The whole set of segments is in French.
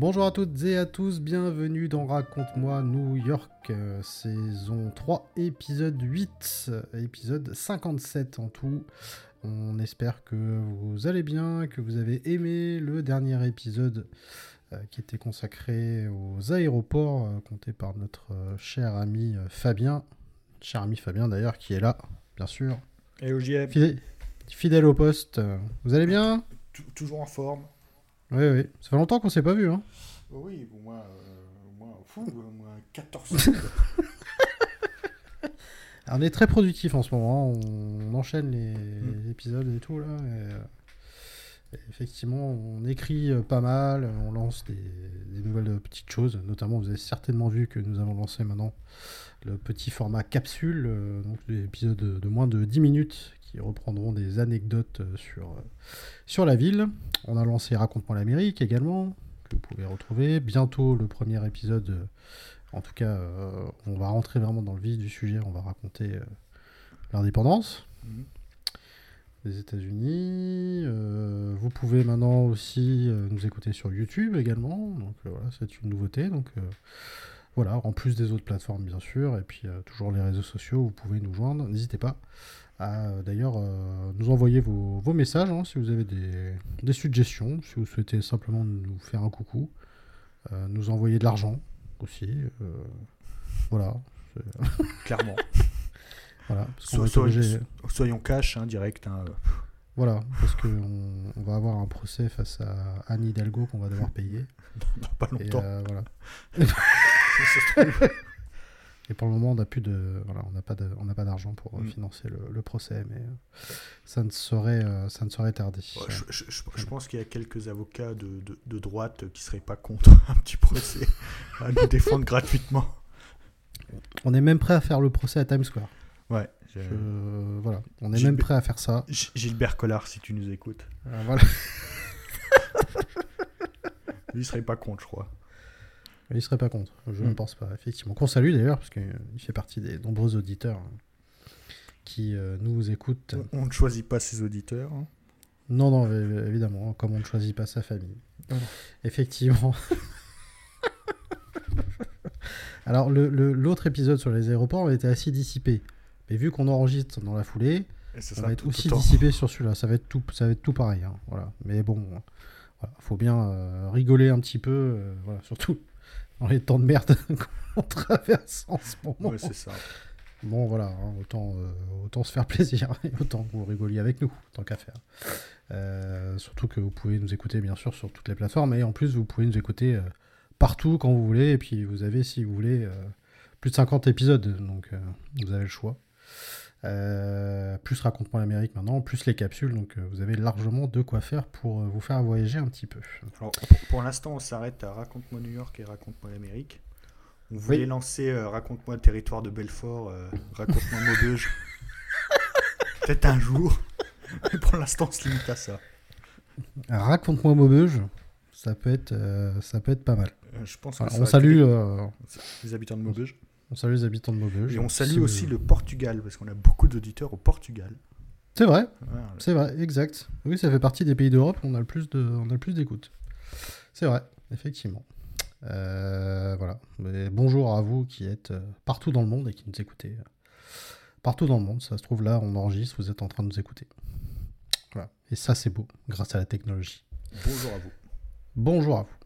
Bonjour à toutes et à tous, bienvenue dans Raconte-moi New York, euh, saison 3, épisode 8, épisode 57 en tout. On espère que vous allez bien, que vous avez aimé le dernier épisode euh, qui était consacré aux aéroports, euh, compté par notre cher ami Fabien, cher ami Fabien d'ailleurs, qui est là, bien sûr. Et au Fidèle, fidèle au poste. Vous allez bien? Toujours en forme. Oui, oui. Ça fait longtemps qu'on s'est pas vu. Hein. Oui, moi, euh, moi, fou, moi 14 on est très productif en ce moment. Hein. On, enchaîne les, mm. épisodes et tout. Là, euh, effectivement, on écrit euh, pas mal. On lance des, nouvelles petites choses. Notamment, vous avez certainement vu que nous avons lancé maintenant le petit format capsule. donc, des épisodes de, moins de 10 minutes qui reprendront des anecdotes sur, la ville. On a lancé Raconte-moi l'Amérique également, que vous pouvez retrouver. Bientôt le premier épisode, euh, en tout cas, euh, on va rentrer vraiment dans le vif du sujet, on va raconter euh, l'indépendance mhm. Des États-Unis. vous pouvez maintenant aussi nous écouter sur YouTube également, donc voilà, c'est une nouveauté. Donc voilà, en plus des autres plateformes bien sûr, et puis toujours les réseaux sociaux, vous pouvez nous joindre, n'hésitez pas à d'ailleurs euh, nous envoyer vos, messages hein, si vous avez des, suggestions, si vous souhaitez simplement nous faire un coucou, euh, nous envoyer de l'argent aussi. Euh, voilà. Clairement. Voilà. soyons cash, hein, direct. Hein, voilà, parce qu'on on va avoir un procès face à Anne Hidalgo qu'on va devoir payer. pas longtemps. voilà. Et pour le moment, on n'a plus de, voilà, on n'a pas, on n'a pas d'argent pour euh, mm. financer le, procès, mais euh, ça ne serait, euh, ça ne serait tardé. je, pense qu'il y a quelques avocats de, de, droite qui seraient pas contre un petit procès à nous défendre gratuitement. On est même prêt à faire le procès à Times Square. Ouais. voilà, on est même prêt à faire ça. Gilbert Collard, si tu nous écoutes. voilà. Lui, il serait pas contre, je crois. Il serait pas contre, je ne hmm. pense pas, effectivement. Qu'on salue d'ailleurs, parce qu'il fait partie des nombreux auditeurs hein, qui euh, nous écoutent. On ne choisit pas ses auditeurs. Hein. Non, non, évidemment, comme on ne choisit pas sa famille. Effectivement. Alors, l'autre épisode sur les aéroports a été assez dissipé. Mais vu qu'on enregistre dans la foulée, ça, va être aussi dissipé sur celui-là. Ça va être tout, ça va être tout pareil. Hein, voilà. Mais bon, il faut bien euh, rigoler un petit peu, euh, voilà, surtout dans les temps de merde qu'on traverse en ce moment. c'est ça. Bon, voilà, hein, autant, euh, autant se faire plaisir et autant vous rigoliez avec nous, tant qu'à faire. Euh, surtout que vous pouvez nous écouter, bien sûr, sur toutes les plateformes et en plus, vous pouvez nous écouter euh, partout quand vous voulez. Et puis, vous avez, si vous voulez, plus de 50 épisodes, donc vous avez le choix. Euh, plus Raconte-moi l'Amérique maintenant, plus les capsules, donc euh, vous avez largement de quoi faire pour euh, vous faire voyager un petit peu. pour, l'instant, on s'arrête à Raconte-moi New York et Raconte-moi l'Amérique. On voulait lancer Raconte-moi le territoire de Belfort, Raconte-moi Maubeuge. Peut-être un jour, mais pour l'instant, on se limite à ça. Raconte-moi Maubeuge, ça peut être, ça peut être pas mal. je pense on salue les habitants de Maubeuge. On salue les habitants de Maubeuge. Et on salue aussi le Portugal, parce qu'on a beaucoup d'auditeurs au Portugal. C'est vrai, c'est vrai, exact. Oui, ça fait partie des pays d'Europe où on a le plus de, on a le plus d'écoute. C'est vrai, effectivement. Euh, voilà. bonjour à vous qui êtes euh, partout dans le monde et qui nous écoutez. Euh, partout dans le monde, ça se trouve là, on enregistre, vous êtes en train de nous écouter. Voilà. Et ça, c'est beau, grâce à la technologie. Bonjour à vous. Bonjour à vous.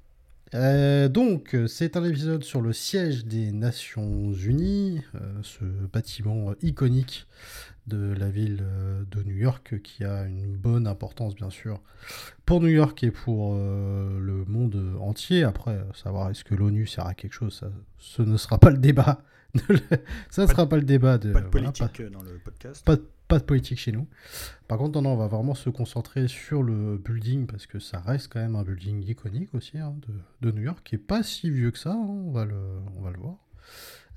Euh, donc, c'est un épisode sur le siège des Nations Unies, euh, ce bâtiment iconique de la ville euh, de New York qui a une bonne importance bien sûr pour New York et pour le monde entier. Après, savoir est-ce que l'ONU sert à quelque chose, ça, ce ne sera pas le débat. ça ne sera pas le débat de... Pas de politique dans le podcast. Pas, pas de politique chez nous. Par contre, non, on va vraiment se concentrer sur le building parce que ça reste quand même un building iconique aussi hein, de, New York, qui est pas si vieux que ça, hein, on, va le, on va le voir.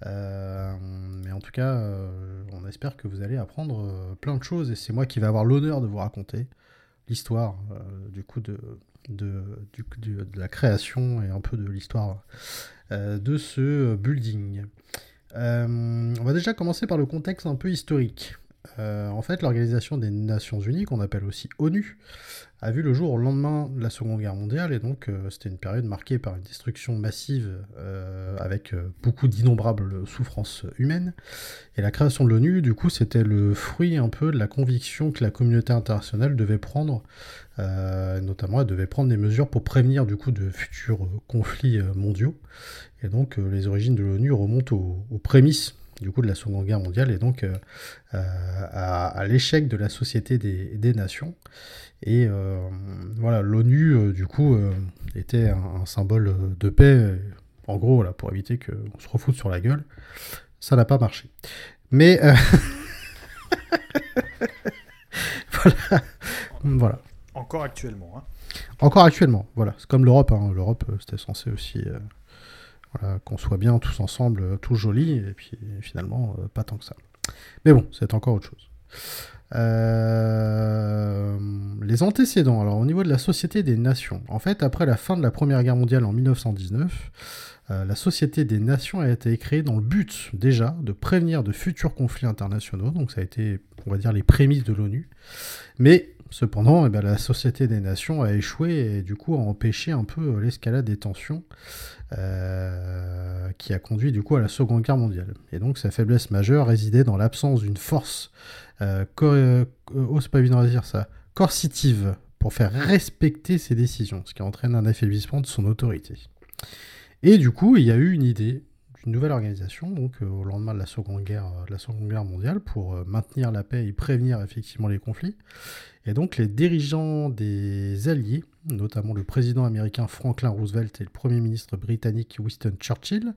Euh, mais en tout cas, euh, on espère que vous allez apprendre euh, plein de choses et c'est moi qui vais avoir l'honneur de vous raconter l'histoire du coup de, de, de, la création et un peu de l'histoire de ce building. on va déjà commencer par le contexte un peu historique. En fait, l'Organisation des Nations Unies, qu'on appelle aussi ONU, a vu le jour au lendemain de la Seconde Guerre mondiale, et donc euh, c'était une période marquée par une destruction massive euh, avec euh, beaucoup d'innombrables souffrances humaines. Et la création de l'ONU, du coup, c'était le fruit un peu de la conviction que la communauté internationale devait prendre, notamment elle devait prendre des mesures pour prévenir du coup de futurs conflits mondiaux. Et donc les origines de l'ONU remontent aux, prémices du coup de la Seconde Guerre mondiale et donc à, l'échec de la Société des, des Nations. Et euh, voilà, l'ONU, euh, du coup, euh, était un, symbole de paix, en gros, là, pour éviter qu'on se refoute sur la gueule. Ça n'a pas marché. Mais. voilà. voilà. Encore actuellement. Hein. Encore actuellement, voilà. C'est comme l'Europe. Hein. L'Europe, c'était censé aussi qu'on soit bien tous ensemble, tout joli, et puis finalement, pas tant que ça. Mais bon, c'est encore autre chose. Euh, les antécédents, alors au niveau de la Société des Nations, en fait, après la fin de la Première Guerre mondiale en 1919, euh, la Société des Nations a été créée dans le but déjà de prévenir de futurs conflits internationaux, donc ça a été, on va dire, les prémices de l'ONU. Mais cependant, eh ben, la Société des Nations a échoué et du coup a empêché un peu l'escalade des tensions. Euh, qui a conduit du coup à la Seconde Guerre mondiale. Et donc sa faiblesse majeure résidait dans l'absence d'une force euh, euh, à dire ça, coercitive pour faire respecter ses décisions, ce qui entraîne un affaiblissement de son autorité. Et du coup, il y a eu une idée nouvelle organisation, donc euh, au lendemain de la Seconde Guerre, Guerre mondiale, pour maintenir la paix et prévenir effectivement les conflits. Et donc les dirigeants des Alliés, notamment le président américain Franklin Roosevelt et le premier ministre britannique Winston Churchill,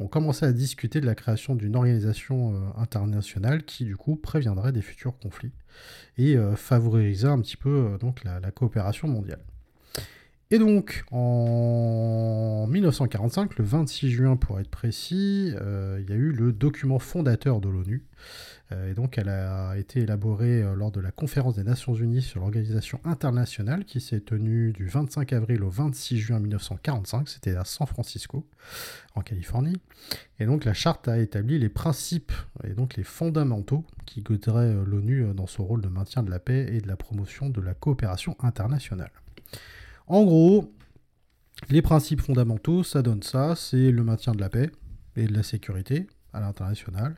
ont commencé à discuter de la création d'une organisation euh, internationale qui du coup préviendrait des futurs conflits et euh, favoriserait un petit peu euh, donc la, coopération mondiale. Et donc, en 1945, le 26 juin pour être précis, il y a eu le document fondateur de l'ONU, euh, et donc elle a été élaborée euh, lors de la conférence des Nations Unies sur l'organisation internationale qui s'est tenue du 25 avril au 26 juin 1945, c'était à San Francisco, en Californie. Et donc la charte a établi les principes et donc les fondamentaux qui guideraient euh, l'ONU dans son rôle de maintien de la paix et de la promotion de la coopération internationale. En gros, les principes fondamentaux, ça donne ça, c'est le maintien de la paix et de la sécurité à l'international,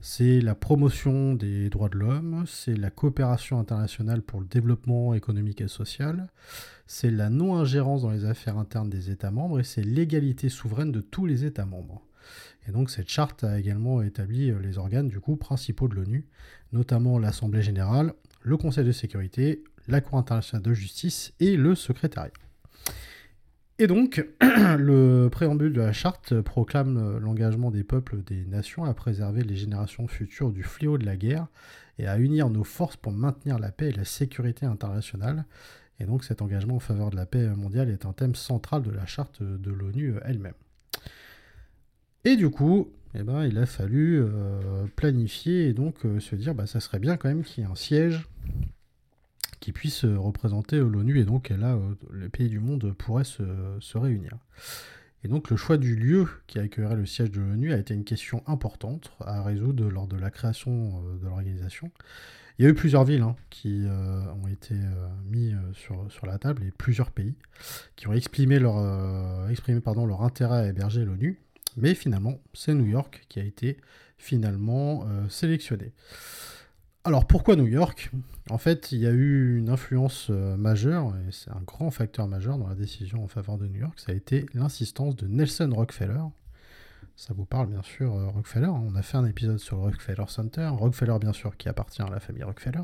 c'est la promotion des droits de l'homme, c'est la coopération internationale pour le développement économique et social, c'est la non-ingérence dans les affaires internes des États membres et c'est l'égalité souveraine de tous les États membres. Et donc cette charte a également établi euh, les organes du coup principaux de l'ONU, notamment l'Assemblée générale, le Conseil de sécurité, la Cour internationale de justice et le secrétariat. Et donc, le préambule de la charte proclame l'engagement des peuples des nations à préserver les générations futures du fléau de la guerre et à unir nos forces pour maintenir la paix et la sécurité internationale. Et donc cet engagement en faveur de la paix mondiale est un thème central de la charte de l'ONU elle-même. Et du coup, eh ben, il a fallu euh, planifier et donc euh, se dire bah, ça serait bien quand même qu'il y ait un siège qui puisse euh, représenter euh, l'ONU et donc là, euh, les pays du monde pourraient se, réunir. Et donc le choix du lieu qui accueillerait le siège de l'ONU a été une question importante à résoudre lors de la création de l'organisation. Il y a eu plusieurs villes hein, qui ont été mis sur, la table et plusieurs pays qui ont exprimé leur intérêt à héberger l'ONU. Mais finalement, c'est New York qui a été finalement sélectionné. Alors pourquoi New York? En fait, il y a eu une influence euh, majeure, et c'est un grand facteur majeur dans la décision en faveur de New York, ça a été l'insistance de Nelson Rockefeller. Ça vous parle bien sûr, euh, Rockefeller. On a fait un épisode sur le Rockefeller Center. Rockefeller, bien sûr, qui appartient à la famille Rockefeller.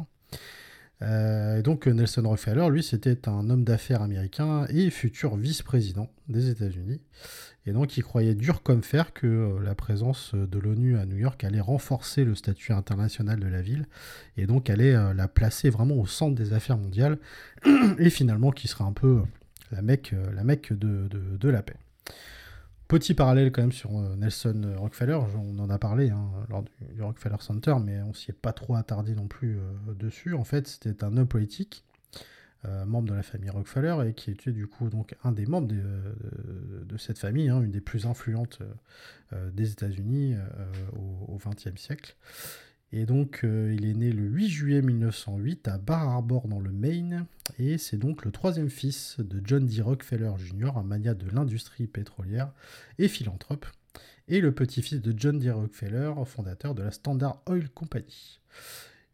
Euh, donc Nelson Rockefeller, lui, c'était un homme d'affaires américain et futur vice-président des États-Unis. Et donc il croyait dur comme fer que euh, la présence de l'ONU à New York allait renforcer le statut international de la ville et donc allait euh, la placer vraiment au centre des affaires mondiales et finalement qui sera un peu la mecque, la mecque de la paix. Petit parallèle quand même sur euh, Nelson Rockefeller, on en a parlé hein, lors du, Rockefeller Center, mais on s'y est pas trop attardé non plus euh, dessus. En fait, c'était un homme politique, euh, membre de la famille Rockefeller, et qui était du coup donc un des membres de, cette famille, hein, une des plus influentes des États-Unis au XXe siècle. Et donc, euh, il est né le 8 juillet 1908 à Bar Harbor dans le Maine. Et c'est donc le troisième fils de John D. Rockefeller Jr., un magnat de l'industrie pétrolière et philanthrope. Et le petit-fils de John D. Rockefeller, fondateur de la Standard Oil Company.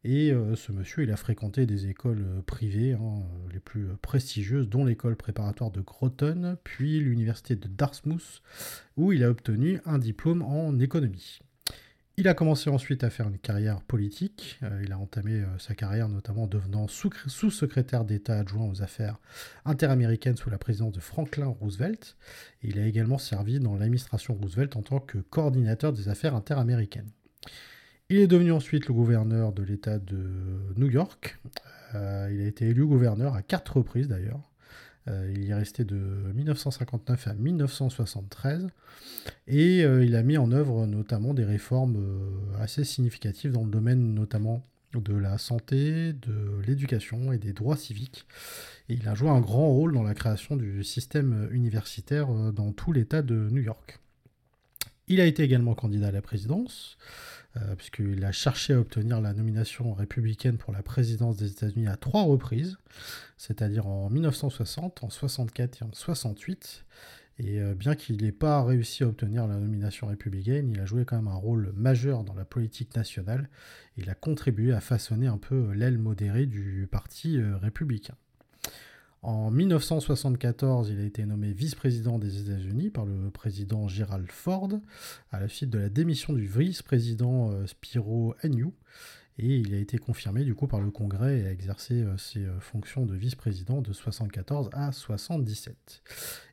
Et euh, ce monsieur, il a fréquenté des écoles euh, privées, hein, les plus prestigieuses, dont l'école préparatoire de Groton, puis l'université de Dartmouth, où il a obtenu un diplôme en économie. Il a commencé ensuite à faire une carrière politique. Euh, il a entamé euh, sa carrière notamment en devenant sous-secrétaire d'État adjoint aux affaires interaméricaines sous la présidence de Franklin Roosevelt. il a également servi dans l'administration Roosevelt en tant que coordinateur des affaires interaméricaines. Il est devenu ensuite le gouverneur de l'État de New York. Euh, il a été élu gouverneur à quatre reprises d'ailleurs. Euh, il y est resté de 1959 à 1973 et euh, il a mis en œuvre notamment des réformes euh, assez significatives dans le domaine notamment de la santé, de l'éducation et des droits civiques. Et il a joué un grand rôle dans la création du système universitaire dans tout l'État de New York. Il a été également candidat à la présidence. Euh, puisqu'il a cherché à obtenir la nomination républicaine pour la présidence des États-Unis à trois reprises, c'est-à-dire en 1960, en 64 et en 68. Et euh, bien qu'il n'ait pas réussi à obtenir la nomination républicaine, il a joué quand même un rôle majeur dans la politique nationale. Il a contribué à façonner un peu l'aile modérée du parti euh, républicain. En 1974, il a été nommé vice-président des États-Unis par le président Gerald Ford, à la suite de la démission du vice-président euh, Spiro Agnew. Et il a été confirmé du coup par le Congrès et a exercé euh, ses euh, fonctions de vice-président de 74 à 77.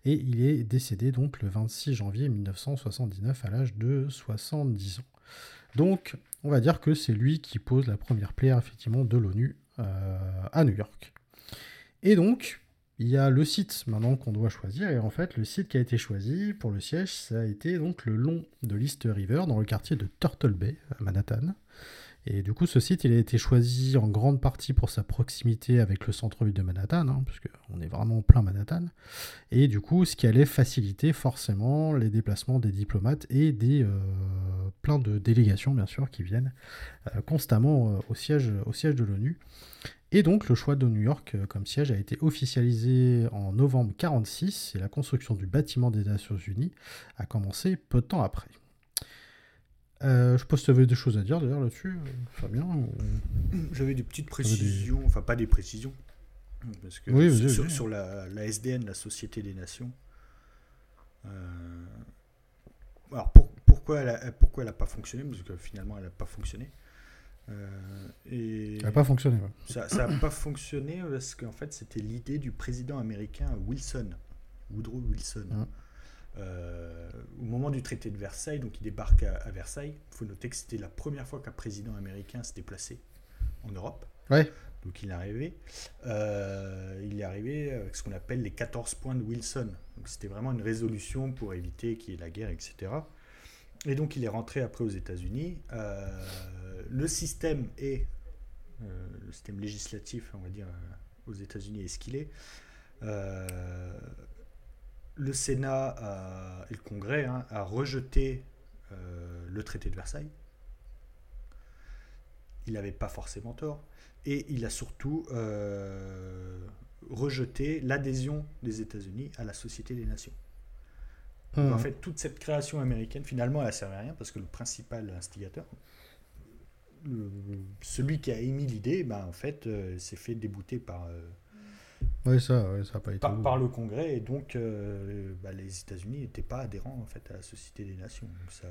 Et il est décédé donc le 26 janvier 1979 à l'âge de 70 ans. Donc, on va dire que c'est lui qui pose la première pierre effectivement de l'ONU à New York. Et donc, il y a le site maintenant qu'on doit choisir. Et en fait, le site qui a été choisi pour le siège, ça a été donc le long de l'East River, dans le quartier de Turtle Bay, à Manhattan. Et du coup, ce site, il a été choisi en grande partie pour sa proximité avec le centre-ville de Manhattan, hein, puisqu'on est vraiment plein Manhattan. Et du coup, ce qui allait faciliter forcément les déplacements des diplomates et des euh, plein de délégations, bien sûr, qui viennent euh, constamment euh, au, siège, au siège de l'ONU. Et donc le choix de New York euh, comme siège a été officialisé en novembre 1946 et la construction du bâtiment des Nations Unies a commencé peu de temps après. Euh, je pense que tu avais des choses à dire d'ailleurs là-dessus, euh, Fabien J'avais des petites précisions, enfin pas des précisions, parce que sur, la, SDN, la Société des Nations, alors pourquoi elle n'a pourquoi pas fonctionné Parce que finalement elle n'a pas fonctionné? Euh, et ça n'a pas fonctionné. Ça n'a pas fonctionné parce qu'en fait, c'était l'idée du président américain Wilson, Woodrow Wilson. Euh, au moment du traité de Versailles, donc il débarque à, Versailles. Il faut noter que c'était la première fois qu'un président américain se déplaçait en Europe. Ouais. Donc il est arrivé. Euh, il est arrivé avec ce qu'on appelle les 14 points de Wilson. Donc c'était vraiment une résolution pour éviter qu'il y ait la guerre, etc. Et donc il est rentré après aux États-Unis. Euh, le système est, euh, le système législatif, on va dire, euh, aux États-Unis est ce qu'il est. le Sénat et le Congrès hein, a rejeté le traité de Versailles. Il n'avait pas forcément tort. Et il a surtout rejeté l'adhésion des États-Unis à la Société des Nations. En mmh. fait, toute cette création américaine, finalement, elle ne servait à rien parce que le principal instigateur, celui qui a émis l'idée, bah, en fait, euh, s'est fait débouter par, euh, ça, ça pas été par, le Congrès et donc euh, bah, les États-Unis n'étaient pas adhérents en fait à la Société des Nations. Donc ça,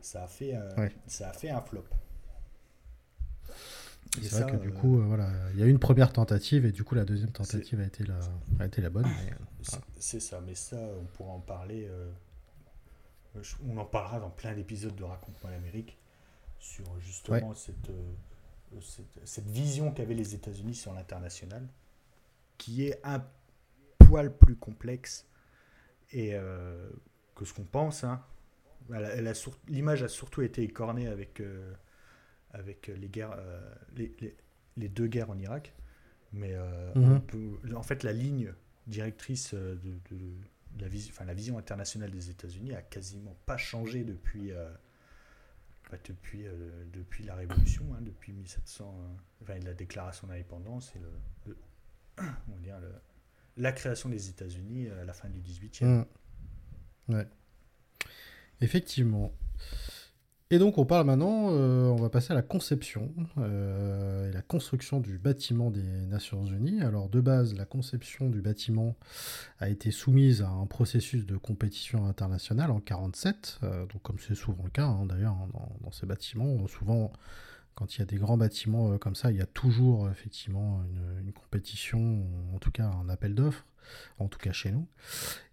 ça, a, fait, ça a fait un flop. c'est vrai que du coup, voilà, il y a eu une première tentative et du coup la deuxième tentative a été la, a été la bonne. C'est ça, mais ça, on pourra en parler. on en parlera dans plein d'épisodes de Raconte-moi l'Amérique sur justement cette, cette, cette, vision qu'avaient les États-Unis sur l'international, qui est un poil plus complexe et que ce qu'on pense. Hein. L'image a surtout été écornée avec, euh, avec les, guerres, euh, les, les, les, deux guerres en Irak. Mais euh, mhm. en fait, la ligne directrice de, de, la, vision, enfin, la vision internationale des États-Unis a quasiment pas changé depuis, bah, depuis, depuis la Révolution, hein, depuis 1700, enfin, la déclaration d'indépendance et le, on dire le, la création des États-Unis à la fin du 18e. Mhm. Ouais. Effectivement. Et donc on parle maintenant, euh, on va passer à la conception euh, et la construction du bâtiment des Nations Unies. Alors de base, la conception du bâtiment a été soumise à un processus de compétition internationale en 1947, euh, donc comme c'est souvent le cas hein, d'ailleurs hein, dans, ces bâtiments, souvent quand il y a des grands bâtiments comme ça, il y a toujours effectivement une, une compétition, en tout cas un appel d'offres en tout cas chez nous.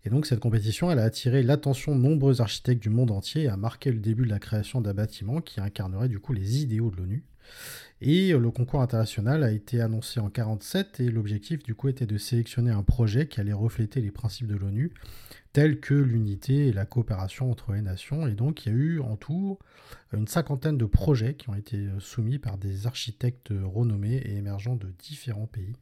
Et donc cette compétition, elle a attiré l'attention de nombreux architectes du monde entier et a marqué le début de la création d'un bâtiment qui incarnerait du coup les idéaux de l'ONU. Et le concours international a été annoncé en 1947 et l'objectif du coup était de sélectionner un projet qui allait refléter les principes de l'ONU tels que l'unité et la coopération entre les nations. Et donc il y a eu en tout une cinquantaine de projets qui ont été soumis par des architectes renommés et émergents de différents pays.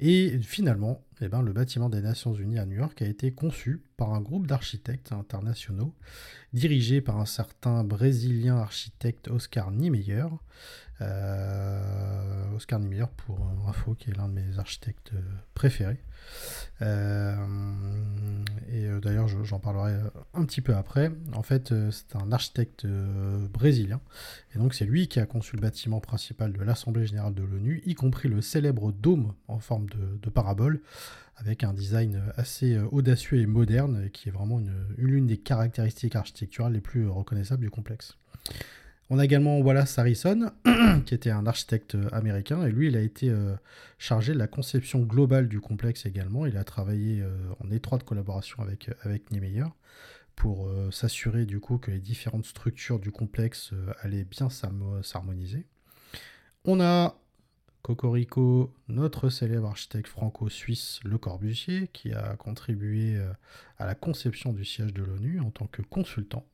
Et finalement, eh ben, le bâtiment des Nations Unies à New York a été conçu par un groupe d'architectes internationaux dirigé par un certain brésilien architecte Oscar Niemeyer. Euh, Oscar Niemeyer, pour info, qui est l'un de mes architectes préférés. Euh, et euh, d'ailleurs, j'en parlerai un petit peu après. En fait, c'est un architecte brésilien. Et donc, c'est lui qui a conçu le bâtiment principal de l'Assemblée générale de l'ONU, y compris le célèbre dôme en forme de, parabole, avec un design assez audacieux et moderne, qui est vraiment une, l'une des caractéristiques architecturales les plus reconnaissables du complexe. On a également Wallace Harrison, qui était un architecte américain, et lui, il a été euh, chargé de la conception globale du complexe également. Il a travaillé euh, en étroite collaboration avec, avec Niemeyer pour euh, s'assurer du coup que les différentes structures du complexe allaient bien s'harmoniser. On a Cocorico, notre célèbre architecte franco-suisse Le Corbusier, qui a contribué euh, à la conception du siège de l'ONU en tant que consultant.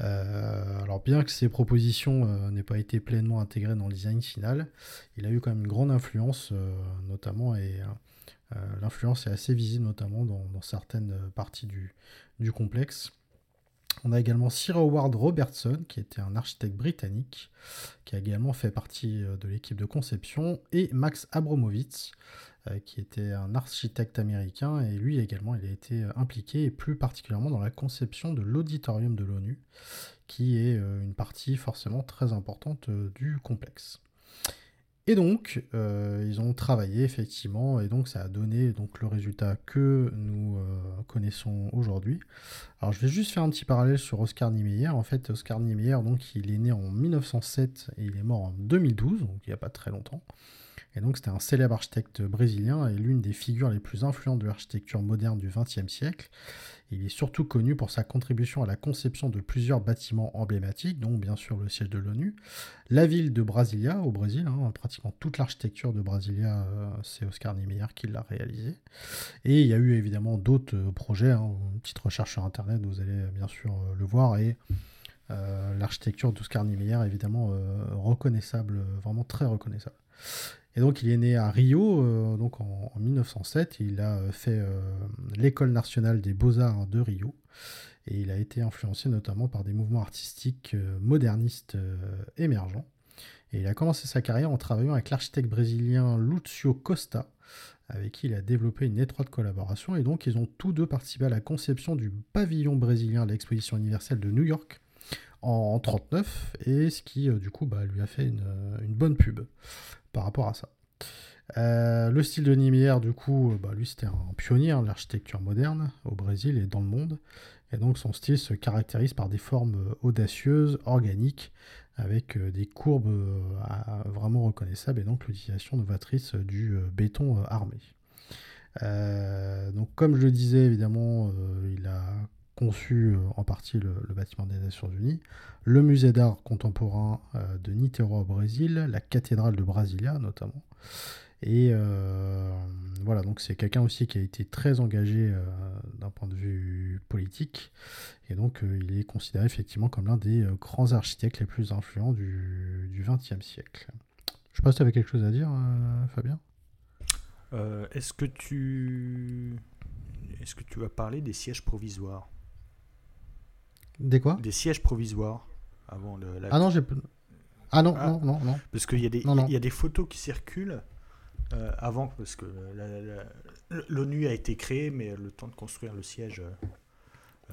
Euh, alors bien que ses propositions euh, n'aient pas été pleinement intégrées dans le design final, il a eu quand même une grande influence, notamment, et l'influence est assez visible notamment dans, certaines parties du, du complexe. On a également Sir Howard Robertson, qui était un architecte britannique, qui a également fait partie euh, de l'équipe de conception, et Max Abramowitz, euh, qui était un architecte américain, et lui également, il a été euh, impliqué, et plus particulièrement dans la conception de l'auditorium de l'ONU, qui est une partie forcément très importante du complexe. Et donc, euh, ils ont travaillé effectivement, et donc ça a donné donc, le résultat que nous euh, connaissons aujourd'hui. Alors je vais juste faire un petit parallèle sur Oscar Niemeyer. En fait, Oscar Niemeyer, donc, il est né en 1907 et il est mort en 2012, donc il n'y a pas très longtemps. Et donc c'était un célèbre architecte brésilien et l'une des figures les plus influentes de l'architecture moderne du XXe siècle. Il est surtout connu pour sa contribution à la conception de plusieurs bâtiments emblématiques, dont bien sûr le siège de l'ONU, la ville de Brasilia au Brésil, hein, pratiquement toute l'architecture de Brasilia, euh, c'est Oscar Niemeyer qui l'a réalisé. Et il y a eu évidemment d'autres euh, projets, hein, une petite recherche sur Internet, vous allez bien sûr euh, le voir, et l'architecture d'Oscar Niemeyer évidemment reconnaissable, vraiment très reconnaissable. Et donc il est né à Rio, euh, donc en, 1907. Il a euh, fait euh, l'école nationale des beaux-arts de Rio. Et il a été influencé notamment par des mouvements artistiques modernistes émergents. Et il a commencé sa carrière en travaillant avec l'architecte brésilien Lúcio Costa, avec qui il a développé une étroite collaboration. Et donc ils ont tous deux participé à la conception du pavillon brésilien à l'exposition universelle de New York en 1939, et ce qui du coup bah, lui a fait une bonne pub par rapport à ça. Euh, le style de Niemeyer, du coup, euh, bah, lui c'était un pionnier de l'architecture moderne au Brésil et dans le monde. Et donc son style se caractérise par des formes euh, audacieuses, organiques, avec des courbes vraiment reconnaissables et donc l'utilisation novatrice du béton armé. donc comme je le disais, évidemment, il a conçu en partie le, bâtiment des Nations Unies, le musée d'art contemporain de Niterói au Brésil, la cathédrale de Brasilia notamment, et euh, voilà, donc c'est quelqu'un aussi qui a été très engagé euh, d'un point de vue politique. Et donc euh, il est considéré effectivement comme l'un des grands architectes les plus influents du XXe siècle. Je pas si tu avais quelque chose à dire, Fabien? Est-ce que tu. Est-ce que tu vas parler des sièges provisoires? Des quoi Des sièges provisoires avant le. Ah non, j'ai. Ah non, ah. non, non, non. Parce qu'il y, a des, y a des photos qui circulent euh, avant, parce que l'ONU a été créée, mais le temps de construire le siège. Euh,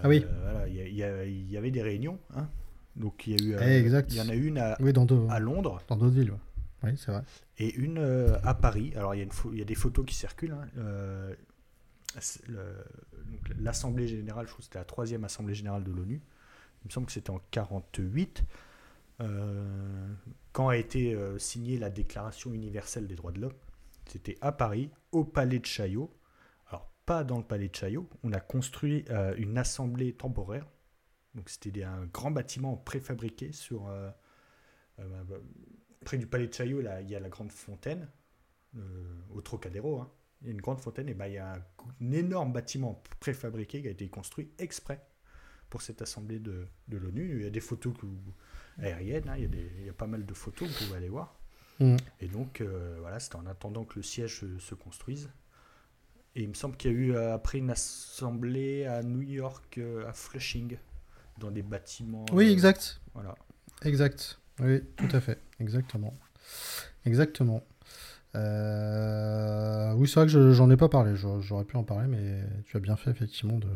ah oui. il y, avait des réunions. Hein. donc il y a eu. Eh, exact. Il y en a une à, à Londres. Dans d'autres villes. Oui, c'est vrai. Et une à Paris. Alors il y, a une y a des photos qui circulent. Hein. L'Assemblée générale, je trouve que c'était la troisième Assemblée générale de l'ONU. Il me semble que c'était en 48. quand a été signée la Déclaration universelle des droits de l'homme. C'était à Paris, au palais de Chaillot. Alors, pas dans le palais de Chaillot. On a construit euh, une assemblée temporaire. Donc, c'était un grand bâtiment préfabriqué sur. Euh, euh, près du palais de Chaillot, il y a la grande fontaine, au Trocadéro. Hein. Il y a une grande fontaine, et bah, il y a un, énorme bâtiment préfabriqué qui a été construit exprès pour cette assemblée de, l'ONU. Il y a des photos aériennes, hein. il, y a il, y a pas mal de photos, vous pouvez aller voir. Mm. Et donc, euh, voilà, c'était en attendant que le siège se, construise. Et il me semble qu'il y a eu euh, après une assemblée à New York, euh, à Flushing, dans des bâtiments. Oui, exact. Voilà. Exact. Oui, tout à fait. Exactement. Exactement. Oui, c'est vrai que j'en ai pas parlé. J'aurais pu en parler, mais tu as bien fait effectivement de,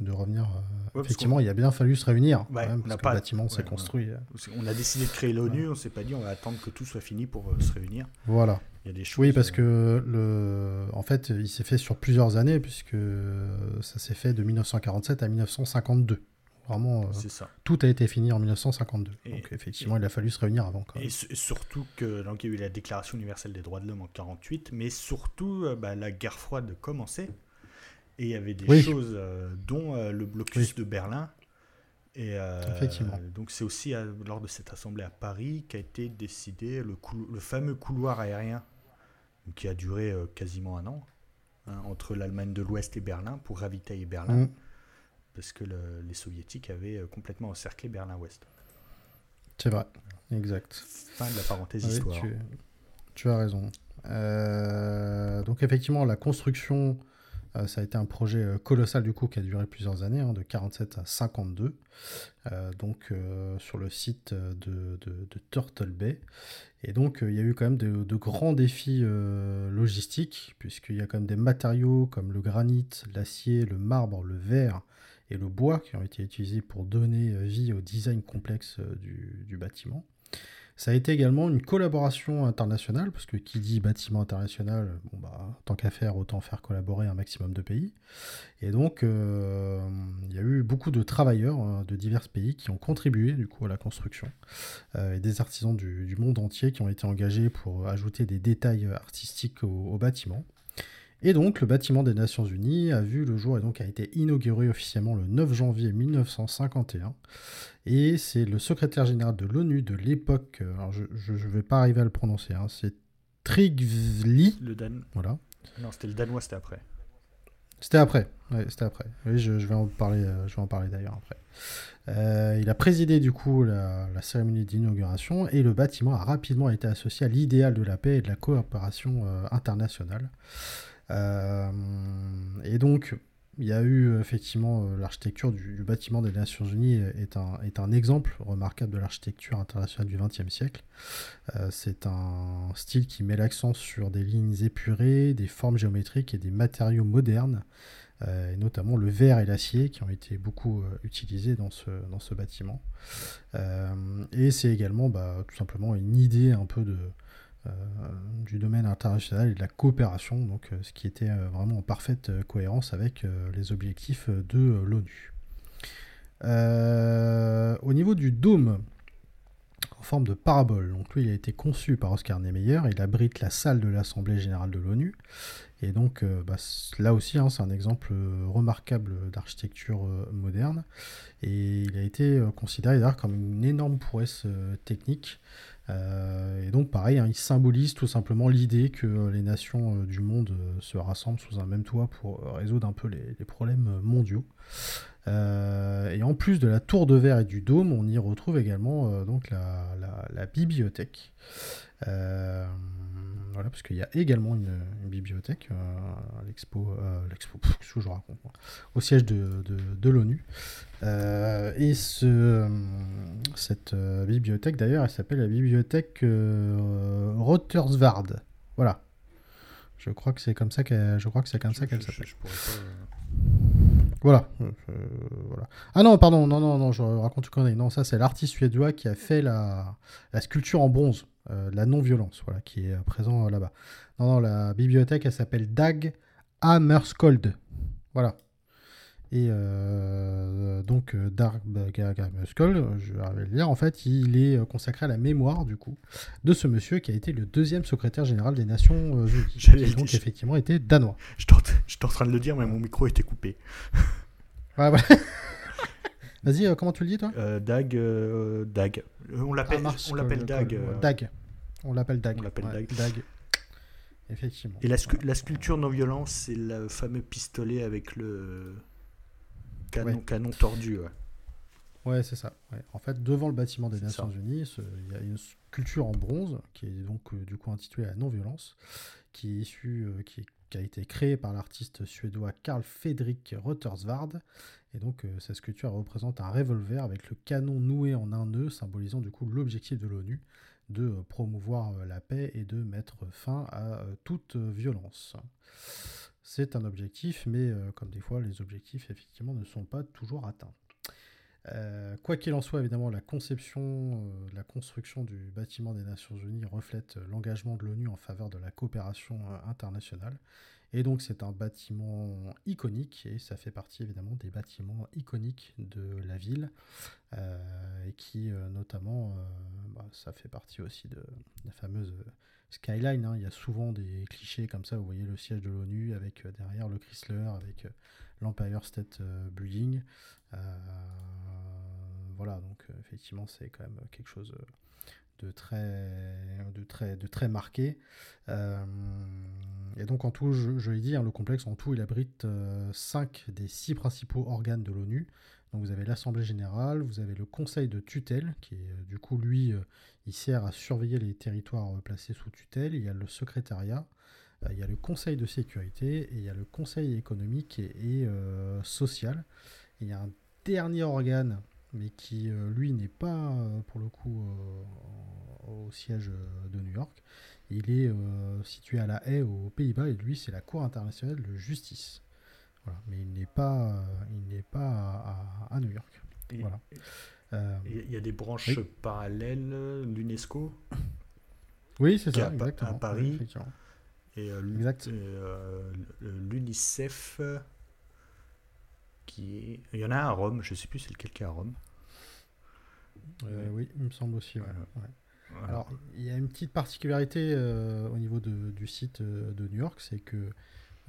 de revenir. Euh, effectivement, il a bien fallu se réunir. parce que le bâtiment s'est construit. On a décidé de créer l'ONU, on s'est pas dit on va attendre que tout soit fini pour euh, se réunir. Voilà. Il y a des choses, oui, parce euh, que le, en fait, il s'est fait sur plusieurs années, puisque ça s'est fait de 1947 à 1952. Vraiment, ça. tout a été fini en 1952. donc effectivement, il a fallu se réunir avant. Et, surtout que donc, il y a eu la Déclaration universelle des droits de l'homme en 48, mais surtout bah, la guerre froide commençait. Et il y avait des choses, euh, dont euh, le blocus de Berlin. Et euh, Effectivement. donc c'est aussi lors de cette assemblée à Paris qu'a été décidé le, le, fameux couloir aérien qui a duré quasiment un an hein, entre l'Allemagne de l'Ouest et Berlin pour ravitailler Berlin. Mm. Parce que les soviétiques avaient complètement encerclé Berlin-Ouest. C'est vrai, exact. Fin de la parenthèse histoire. Tu, tu, as raison. donc effectivement, la construction euh, ça a été un projet euh, colossal du coup qui a duré plusieurs années, hein, de 47 à 52, euh, donc sur le site de, Turtle Bay. Et donc il y a eu quand même de, grands défis logistiques, puisqu'il y a quand même des matériaux comme le granit, l'acier, le marbre, le verre et le bois qui ont été utilisés pour donner vie au design complexe du bâtiment. Ça a été également une collaboration internationale, parce que qui dit bâtiment international, bon bah, tant qu'à faire, autant faire collaborer un maximum de pays. Et donc, euh, il y a eu beaucoup de travailleurs hein, de divers pays qui ont contribué du coup à la construction, euh, et des artisans du, monde entier qui ont été engagés pour ajouter des détails artistiques au bâtiment. Et donc, le bâtiment des Nations Unies a vu le jour et donc a été inauguré officiellement le 9 janvier 1951. Et c'est le secrétaire général de l'ONU de l'époque, euh, alors je ne vais pas arriver à le prononcer, hein, c'est Trigli. Le Dan. Voilà. Non, c'était le danois, c'était après. C'était après, ouais, c'était après. Oui, je, vais en parler, euh, je vais en parler d'ailleurs après. Euh, il a présidé du coup la, cérémonie d'inauguration et le bâtiment a rapidement été associé à l'idéal de la paix et de la coopération internationale. Euh, et donc, il y a eu effectivement euh, l'architecture du, bâtiment des Nations Unies est un, est un exemple remarquable de l'architecture internationale du XXe siècle. Euh, c'est un style qui met l'accent sur des lignes épurées, des formes géométriques et des matériaux modernes, et notamment le verre et l'acier qui ont été beaucoup utilisés dans ce, dans ce bâtiment. et c'est également bah, tout simplement une idée un peu de, du domaine international et de la coopération, donc euh, ce qui était euh, vraiment en parfaite cohérence avec les objectifs de l'ONU. au niveau du dôme, en forme de parabole. Donc lui, il a été conçu par Oscar Niemeyer. Il abrite la salle de l'Assemblée générale de l'ONU. Et donc bah, là aussi, hein, c'est un exemple remarquable d'architecture moderne. Et il a été considéré d'ailleurs comme une énorme prouesse technique. Et donc pareil, hein, il symbolise tout simplement l'idée que les nations du monde se rassemblent sous un même toit pour résoudre un peu les problèmes mondiaux. Euh, et en plus de la tour de verre et du dôme, on y retrouve également euh, donc la, bibliothèque. Euh, voilà, parce qu'il y a également une, bibliothèque à l'expo, l'expo, ce que je raconte, au siège de, de, l'ONU. et ce, cette bibliothèque, d'ailleurs, elle s'appelle la bibliothèque Rottersvard. Voilà. Je crois que c'est comme ça qu'elle, je crois que c'est comme ça qu'elle s'appelle. Voilà. Euh, voilà. Ah non, pardon, non, non, non, je raconte une connerie. Non, ça, c'est l'artiste suédois qui a fait la, la sculpture en bronze, euh, la non-violence, voilà, qui est présent euh, là-bas. Non, non, la bibliothèque, elle s'appelle Dag Hammerskold. Voilà. Et euh, donc euh, Dark Skull, je vais le dire, en fait, il est euh, consacré à la mémoire du coup de ce monsieur qui a été le deuxième secrétaire général des Nations Unies. Qui donc effectivement été danois. Je suis en train de le dire, mais mon micro était coupé. Ouais, ouais. Vas-y, comment tu le dis toi Dag, Dag. On l'appelle, on l'appelle Dag. Dag. On l'appelle Dag. On l'appelle Dag. Dag. Effectivement. Et la, la sculpture non-violence, c'est le fameux pistolet avec le Canon, canon tordu, ouais. C'est ça. En fait, devant le bâtiment des Nations Unies, il y a une sculpture en bronze qui est donc euh, du coup intitulée La non-violence, qui est issue, euh, qui, a été créée par l'artiste suédois Karl Fredrik Rottersvard. Et donc, euh, cette sculpture représente un revolver avec le canon noué en un nœud, symbolisant du coup l'objectif de l'ONU de promouvoir la paix et de mettre fin à toute violence. C'est un objectif, mais euh, comme des fois, les objectifs, effectivement, ne sont pas toujours atteints. Euh, quoi qu'il en soit, évidemment, la conception, euh, la construction du bâtiment des Nations Unies reflète l'engagement de l'ONU en faveur de la coopération internationale. Et donc c'est un bâtiment iconique, et ça fait partie évidemment des bâtiments iconiques de la ville, et qui notamment, bah, ça fait partie aussi de la fameuse Skyline. Hein, il y a souvent des clichés comme ça. Vous voyez le siège de l'ONU avec euh, derrière le Chrysler, avec euh, l'Empire State euh, Building. voilà, donc effectivement, c'est quand même quelque chose de très, de très, très marqué. et donc en tout, je, l'ai dit, hein, le complexe en tout, il abrite 5 des 6 principaux organes de l'ONU. Donc vous avez l'Assemblée générale, vous avez le Conseil de tutelle, qui est du coup lui, il sert à surveiller les territoires placés sous tutelle. Il y a le secrétariat, euh, il y a le conseil de sécurité et il y a le conseil économique et, euh, social. il y a un dernier organe, mais qui euh, lui n'est pas pour le coup au siège de New York. Il est situé à La Haye aux Pays-Bas et lui c'est la Cour internationale de justice. Mais il n'est pas, il n'est pas à, New York. voilà. Euh, il y a des branches parallèles, l'UNESCO. Oui, c'est ça, exactement. À Paris. Et euh, euh, l'UNICEF, qui est... il y en a un à Rome, je ne sais plus c'est lequel qui est à Rome. oui, il me semble aussi. Alors, il y a une petite particularité au niveau de, du site de New York, c'est que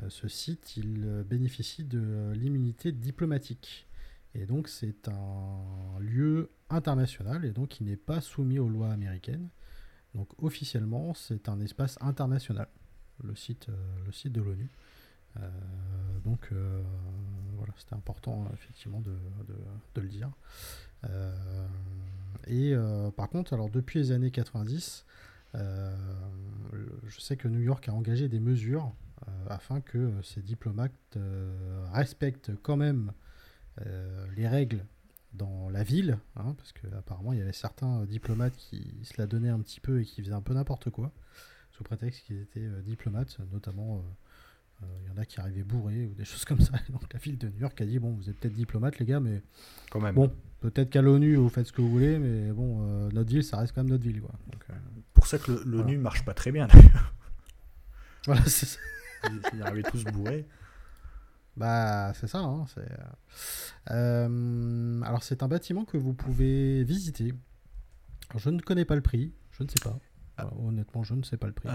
ce site, il bénéficie de l'immunité diplomatique. Et donc c'est un lieu international et donc il n'est pas soumis aux lois américaines. Donc officiellement c'est un espace international, le site, euh, le site de l'ONU. Euh, donc euh, voilà, c'était important effectivement de, le dire. et par contre, alors depuis les années 90, je sais que New York a engagé des mesures afin que ces diplomates respectent quand même les règles dans la ville, hein, parce qu'apparemment il y avait certains diplomates qui se la donnaient un petit peu et qui faisaient un peu n'importe quoi, sous prétexte qu'ils étaient euh, diplomates, notamment euh, il y en a qui arrivaient bourrés ou des choses comme ça. Donc la ville de New York a dit bon, vous êtes peut-être diplomate les gars, mais quand même. Bon, peut-être qu'à l'ONU vous faites ce que vous voulez, mais bon, notre ville ça reste quand même notre ville quoi. Pour ça que l'ONU marche pas très bien d'ailleurs. Voilà, c'est ça. Ils arrivaient tous bourrés. Bah, c'est ça. Hein, c'est... Euh, alors, c'est un bâtiment que vous pouvez visiter je ne connais pas le prix, je ne sais pas. Ah. honnêtement, je ne sais pas le prix.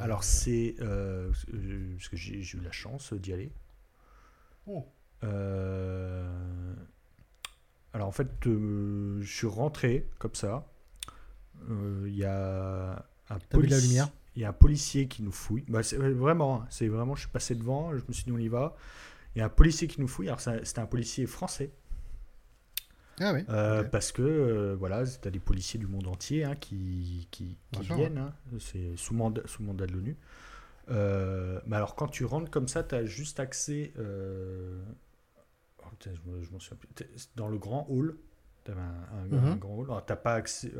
Alors c'est parce que j'ai eu la chance d'y aller. Oh. Alors en fait, je suis rentré comme ça. Il y a un la lumière? il y a un policier qui nous fouille. Bah, c'est vraiment, hein, c'est vraiment, je suis passé devant, je me suis dit on y va. Il y a un policier qui nous fouille. Alors c'était un policier français. Ah oui. Euh, parce que euh, voilà, tu as des policiers du monde entier hein, qui, qui, viennent. Hein. c'est sous mandat, sous mandat de l'ONU. Euh, mais alors quand tu rentres comme ça, tu as juste accès. Oh, je, je dans le grand hall. Tu un, un, un, mhm. grand hall. Alors, t'as pas accès.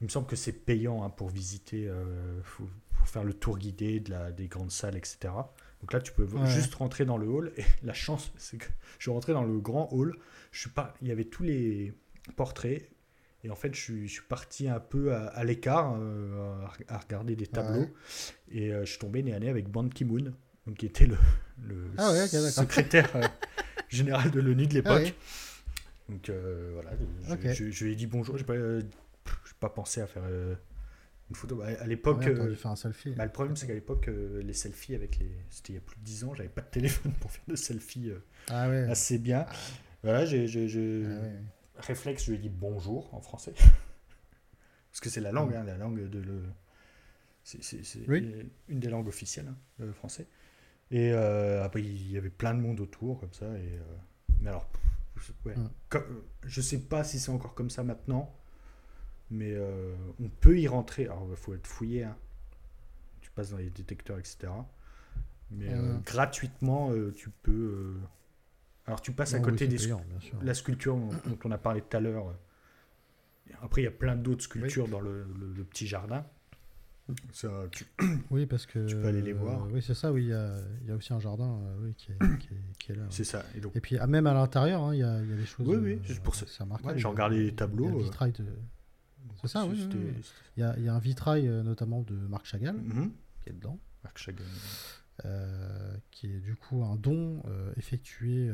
Il me semble que c'est payant hein, pour visiter, pour faire le tour guidé de la, des grandes salles, etc. Donc là, tu peux juste rentrer dans le hall. Et la chance, c'est que je suis rentré dans le grand hall. Je suis pas, il y avait tous les portraits. Et en fait, je suis, je suis parti un peu à, l'écart, euh, à, regarder des tableaux. Et euh, je suis tombé nez à nez avec Ban Ki-moon, qui était le, le ah secrétaire général de l'ONU de l'époque. Ah donc voilà, je, je, lui ai dit bonjour. Je pas pensé à faire euh, une photo. Bah, à l'époque. Euh, faire un selfie. Bah, le problème, c'est qu'à l'époque, euh, les selfies avec les. C'était il y a plus de 10 ans, j'avais pas de téléphone pour faire de selfies ah assez bien. Ah. Voilà, j'ai. Ah réflexe, je lui ai dit bonjour en français. Parce que c'est la langue, hein, la langue de le. C'est une des langues officielles, hein, le français. Et après, il y avait plein de monde autour, comme ça. Et, mais alors, ouais, je sais pas si c'est encore comme ça maintenant. Mais euh, on peut y rentrer. Alors, il faut être fouillé. Hein. Tu passes dans les détecteurs, etc. Mais euh, gratuitement, euh, tu peux. Alors, tu passes à côté des la sculpture dont on a parlé tout à l'heure. Après, il y a plein d'autres sculptures dans le, petit jardin. Ça, tu... Oui, parce que. Tu peux aller les voir. oui, c'est ça, oui. Il y a, y a, aussi un jardin oui, qui, est, qui, est, là. C'est ça. Et, donc... et puis, ah, même à l'intérieur, hein, il y, a, y, a, des choses. Oui, oui, juste pour ça. J'ai regardé les tableaux. Il y a de, c'est ça, oui. Il, y a, il, y a, un vitrail euh, notamment de Marc Chagall mhm. qui est dedans. Marc Chagall. Euh, qui est du coup un don euh, effectué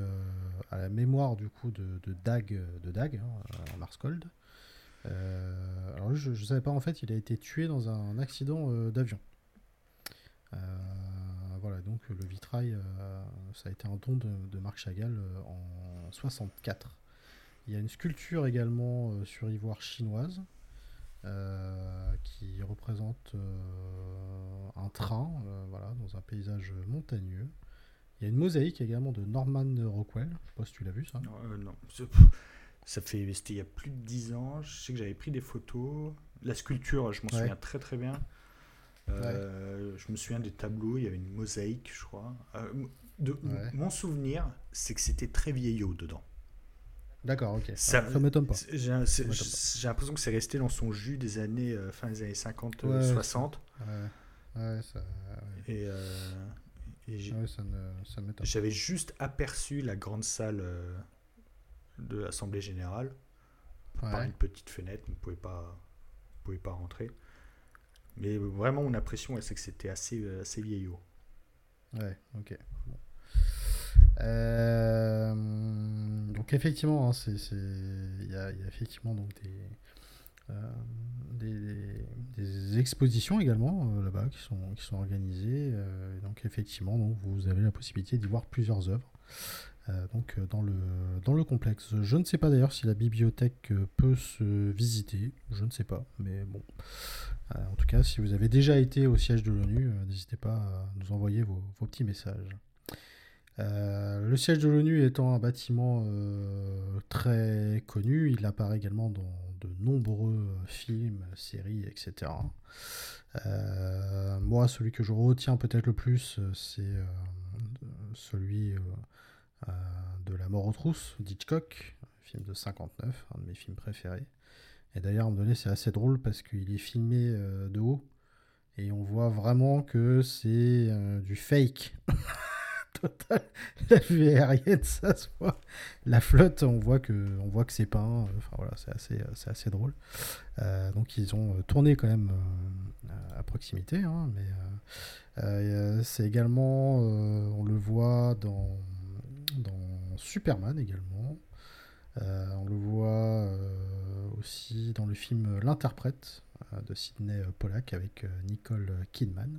à la mémoire du coup de, de Dag, de Dag hein, Marscold. alors je ne savais pas en fait, il a été tué dans un accident d'avion. voilà, donc le vitrail, ça a été un don de, de Marc Chagall en 64. Il y a une sculpture également sur ivoire chinoise qui représente euh, un train euh, voilà, dans un paysage montagneux. Il y a une mosaïque également de Norman Rockwell. Je sais pas si tu l'as vu ça. non. Ça fait, c'était il y a plus de 10 ans. Je sais que j'avais pris des photos. La sculpture, je m'en souviens très très bien. Je me souviens des tableaux. Il y avait une mosaïque, je crois. de, Mon souvenir, c'est que c'était très vieillot dedans. D'accord, ok. Ça, m'étonne pas. J'ai l'impression que c'est resté dans son jus des années, euh, fin des années 50, 60. Euh, ouais, ouais, ça. Et, euh, j'avais juste aperçu la grande salle de l'Assemblée Générale par une petite fenêtre, on ne pouvait pas, pouvait pas rentrer. Mais vraiment, mon impression, c'est que c'était assez, assez vieillot. Ouais, ok. Euh, donc effectivement, hein, il y, a effectivement euh, des, expositions également euh, là-bas qui sont, organisées. donc effectivement, vous avez la possibilité d'y voir plusieurs œuvres. donc dans le, complexe. Je ne sais pas d'ailleurs si la bibliothèque peut se visiter, je ne sais pas, mais bon. en tout cas, si vous avez déjà été au siège de l'ONU, n'hésitez pas à nous envoyer vos petits messages. Euh, le siège de l'ONU étant un bâtiment euh, très connu, il apparaît également dans de nombreux films, séries, etc. Euh, moi, celui que je retiens peut-être le plus, c'est celui de La mort aux trousses d'Hitchcock, film de 59, un de mes films préférés. Et d'ailleurs, à un moment donné, c'est assez drôle parce qu'il est filmé de haut et on voit vraiment que c'est du fake. Voit. La flotte, on voit que, on voit que c'est peint. Enfin voilà, c'est assez, c'est assez drôle. Euh, donc ils ont tourné quand même euh, à proximité, hein, mais euh, c'est également, on le voit dans, dans Superman également. on le voit aussi dans le film L'interprète de Sidney Pollack avec Nicole Kidman,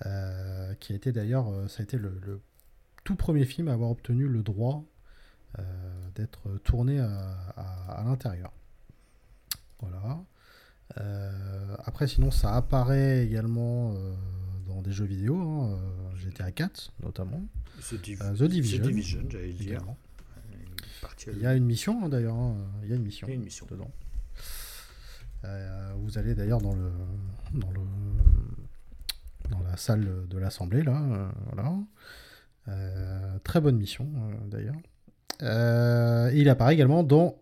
qui a été d'ailleurs, ça a été le, tout premier film à avoir obtenu le droit d'être tourné à, l'intérieur. Voilà. après, sinon, ça apparaît également dans des jeux vidéo, hein, GTA 4 notamment. The, Division, j'allais dire. Il y a une mission hein, d'ailleurs. Hein. Il y a une mission. Une mission dedans. Euh, vous allez d'ailleurs dans le dans le dans la salle de l'assemblée là. Euh, voilà. Euh, très bonne mission d'ailleurs. il apparaît également dans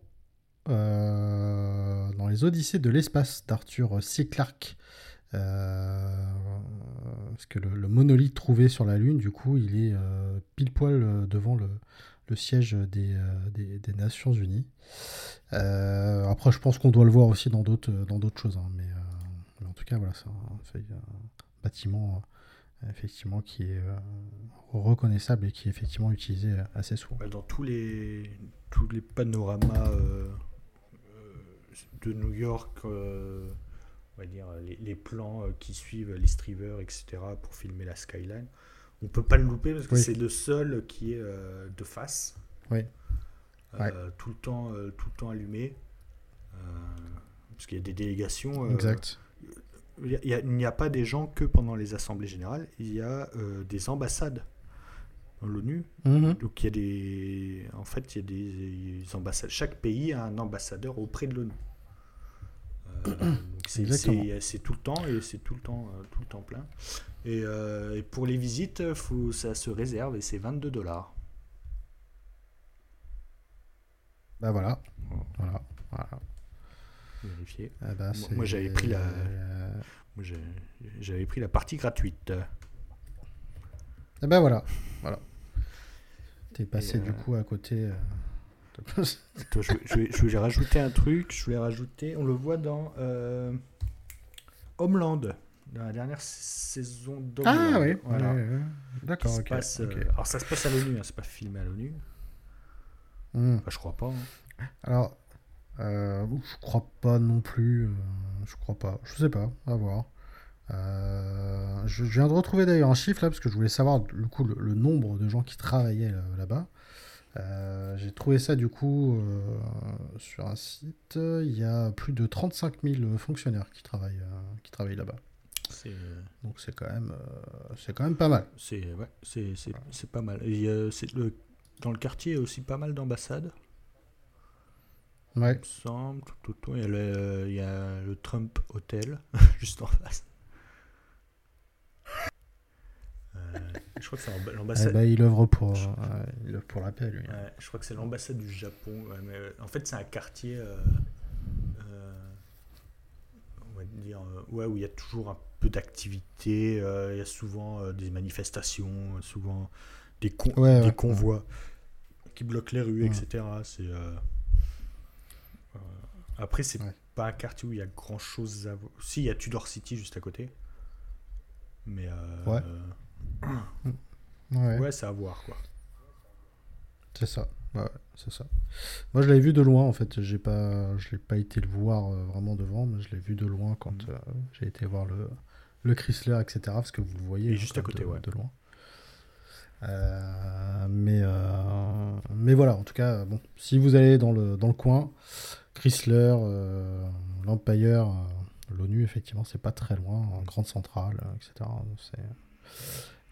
dans les Odyssées de l'espace d'Arthur C. Clarke. parce que le, monolithe trouvé sur la Lune, du coup, il est pile poil devant le, siège des, euh, des, Nations Unies. Euh, après, je pense qu'on doit le voir aussi dans d'autres choses, hein, mais, euh, en tout cas, voilà, c'est un, bâtiment effectivement qui est reconnaissable et qui est effectivement utilisé assez souvent. Dans tous les tous les panoramas de New York, on va dire les, les plans qui suivent l'East etc. pour filmer la skyline, on peut pas le louper parce que c'est le seul qui est euh, de face. Oui. Euh, tout, le temps, euh, tout le temps allumé. parce qu'il y a des délégations. exact. Il n'y a, pas des gens que pendant les assemblées générales, il y a des ambassades dans l'ONU. Mhm. Donc il y a des. En fait, il y a des ambassades. Chaque pays a un ambassadeur auprès de l'ONU. c'est tout le temps et c'est tout le temps, tout le temps plein. Euh, et, pour les visites, faut, ça se réserve et c'est 22 dollars. Bah voilà. Voilà. Vérifier. Ah bah, moi, j'avais pris la. j'avais pris la partie gratuite. Et ben voilà. Voilà. T'es passé du euh, coup à côté. Euh, je, vais, rajouter un truc. Je voulais rajouter. On le voit dans Homeland dans la dernière saison d'Homeland. Ah oui, voilà. d'accord. Euh, alors ça se passe à l'ONU, hein, c'est pas filmé à l'ONU. Hmm. je crois pas. Hein. Alors, euh, je crois pas non plus. Euh, je crois pas. Je sais pas. À voir. Euh, je, viens de retrouver d'ailleurs un chiffre là parce que je voulais savoir du coup le, nombre de gens qui travaillaient là-bas. J'ai trouvé ça du coup sur un site. Il y a plus de 35 000 fonctionnaires qui travaillent, qui travaillent là-bas. Euh, Donc c'est quand même euh, c'est quand même pas mal. C'est ouais, c'est, pas mal. Et, euh, le, dans le quartier, il y a aussi pas mal d'ambassades. Ouais. Il me semble. Tout, tout, il, y a le, il y a le Trump Hotel juste en face. je crois que c'est l'ambassade. Eh ben, il œuvre pour, il œuvre pour la paix, lui. Ouais, je crois que c'est l'ambassade du Japon. mais, en fait, c'est un quartier dire, euh, ouais, où il y a toujours un peu d'activité, euh, il y a souvent euh, des manifestations, souvent des, des convois qui bloquent les rues, etc. C'est, après, c'est pas un quartier où il y a grand chose à voir. Si, il y a Tudor City juste à côté. Mais. ouais. ouais. Ouais, c'est à voir, quoi. C'est ça. Ouais, c'est ça. Moi, je l'avais vu de loin, en fait. J'ai pas, je l'ai pas été le voir euh, vraiment devant, mais je l'ai vu de loin quand mm. euh, j'ai été voir le, le Chrysler, etc. Parce que vous le voyez. juste à côté, de, ouais. De loin. Euh, mais, mais voilà, en tout cas, bon, si vous allez dans le, dans le coin, Chrysler, l'Empire, l'ONU, effectivement, c'est pas très loin, en grande centrale, etc. C'est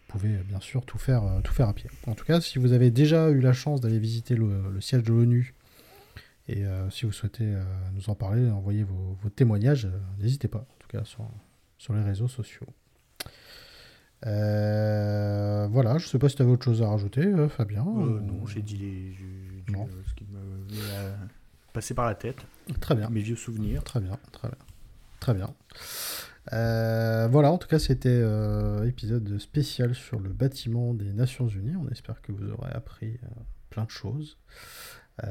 pouvez bien sûr tout faire, euh, tout faire à pied. En tout cas, si vous avez déjà eu la chance d'aller visiter le, siège de l'ONU et euh, si vous souhaitez euh, nous en parler, envoyer vos, témoignages, n'hésitez pas, en tout cas sur, sur les réseaux sociaux. voilà, je sais pas si tu avais autre chose à rajouter, Fabien. non, j'ai dit, les, ce qui me passé par la tête. Très bien. Mes vieux souvenirs. Très bien, très bien. Très bien. Euh, voilà, en tout cas, c'était euh, épisode spécial sur le bâtiment des Nations Unies. On espère que vous aurez appris euh, plein de choses. et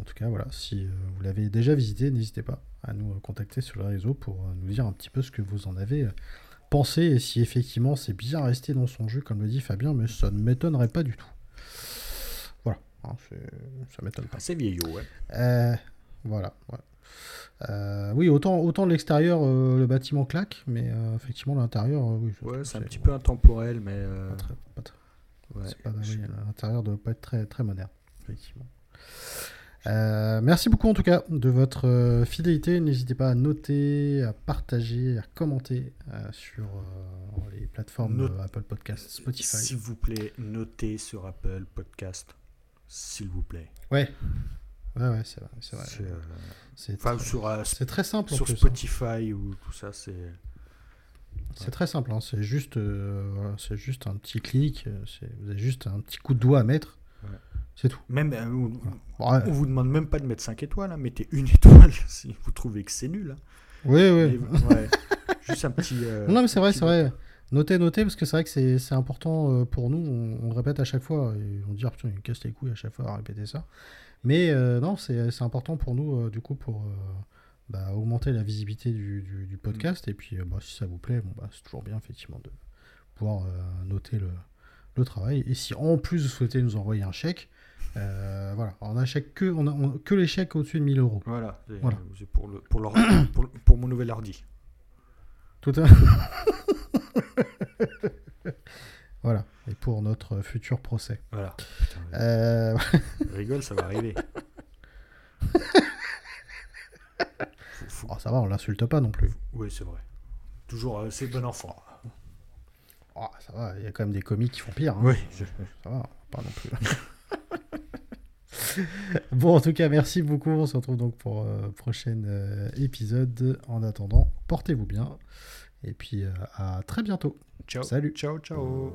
en tout cas, voilà, si vous l'avez déjà visité, n'hésitez pas à nous contacter sur le réseau pour nous dire un petit peu ce que vous en avez pensé et si effectivement c'est bien resté dans son jeu, comme le dit Fabien, mais ça ne m'étonnerait pas du tout. Hein, ça m'étonne pas. C'est vieillot, ouais. Voilà. Euh, oui, autant, autant de l'extérieur, le bâtiment claque, mais effectivement, l'intérieur, oui. Ouais, c'est un petit peu intemporel, mais. Pas très, l'intérieur doit pas être très, très moderne, effectivement. Euh, merci beaucoup en tout cas de votre euh, fidélité. N'hésitez pas à noter, à partager, à commenter euh, sur les plateformes Apple Podcast, Spotify. S'il vous plaît, notez sur Apple Podcast. S'il vous plaît. Ouais. Ouais, ouais, c'est vrai. C'est très, sur, très simple. Sur hein. Spotify ou tout ça, c'est. C'est très simple, hein. c'est juste, c'est juste un petit clic, vous avez juste un petit coup de doigt à mettre c'est tout. Même, euh, on, vous demande même pas de mettre 5 étoiles, hein. mettez une étoile si vous trouvez que c'est nul. Hein. Oui, oui. juste un petit. Euh, non, mais c'est vrai, c'est vrai. Notez, notez, parce que c'est vrai que c'est important euh, pour nous. On, le répète à chaque fois. Et on dit, ah, putain, il casse les couilles à chaque fois à répéter ça. Mais non, c'est important pour nous, du coup, pour bah, augmenter la visibilité du, du, podcast. Mm. Et puis, bah, si ça vous plaît, bon, bah, c'est toujours bien, effectivement, de pouvoir noter le, le travail. Et si en plus vous souhaitez nous envoyer un chèque, euh, voilà, on a que, on a, que les chèques au-dessus de 1000 euros. Voilà, c'est pour, le, pour, pour, mon nouvel ordi. Tout à Voilà, et pour notre futur procès. Voilà. euh... rigole, ça va arriver. Oh, ça va, on l'insulte pas non plus. Oui, c'est vrai. Toujours, euh, c'est bon enfant. Oh, ça va, il y a quand même des comiques qui font pire. Hein. Oui, ça va, pas non plus. bon, en tout cas, merci beaucoup. On se retrouve donc pour euh, prochain euh, épisode. En attendant, portez-vous bien. Et puis, euh, à très bientôt. Ciao. Salut. Ciao, ciao.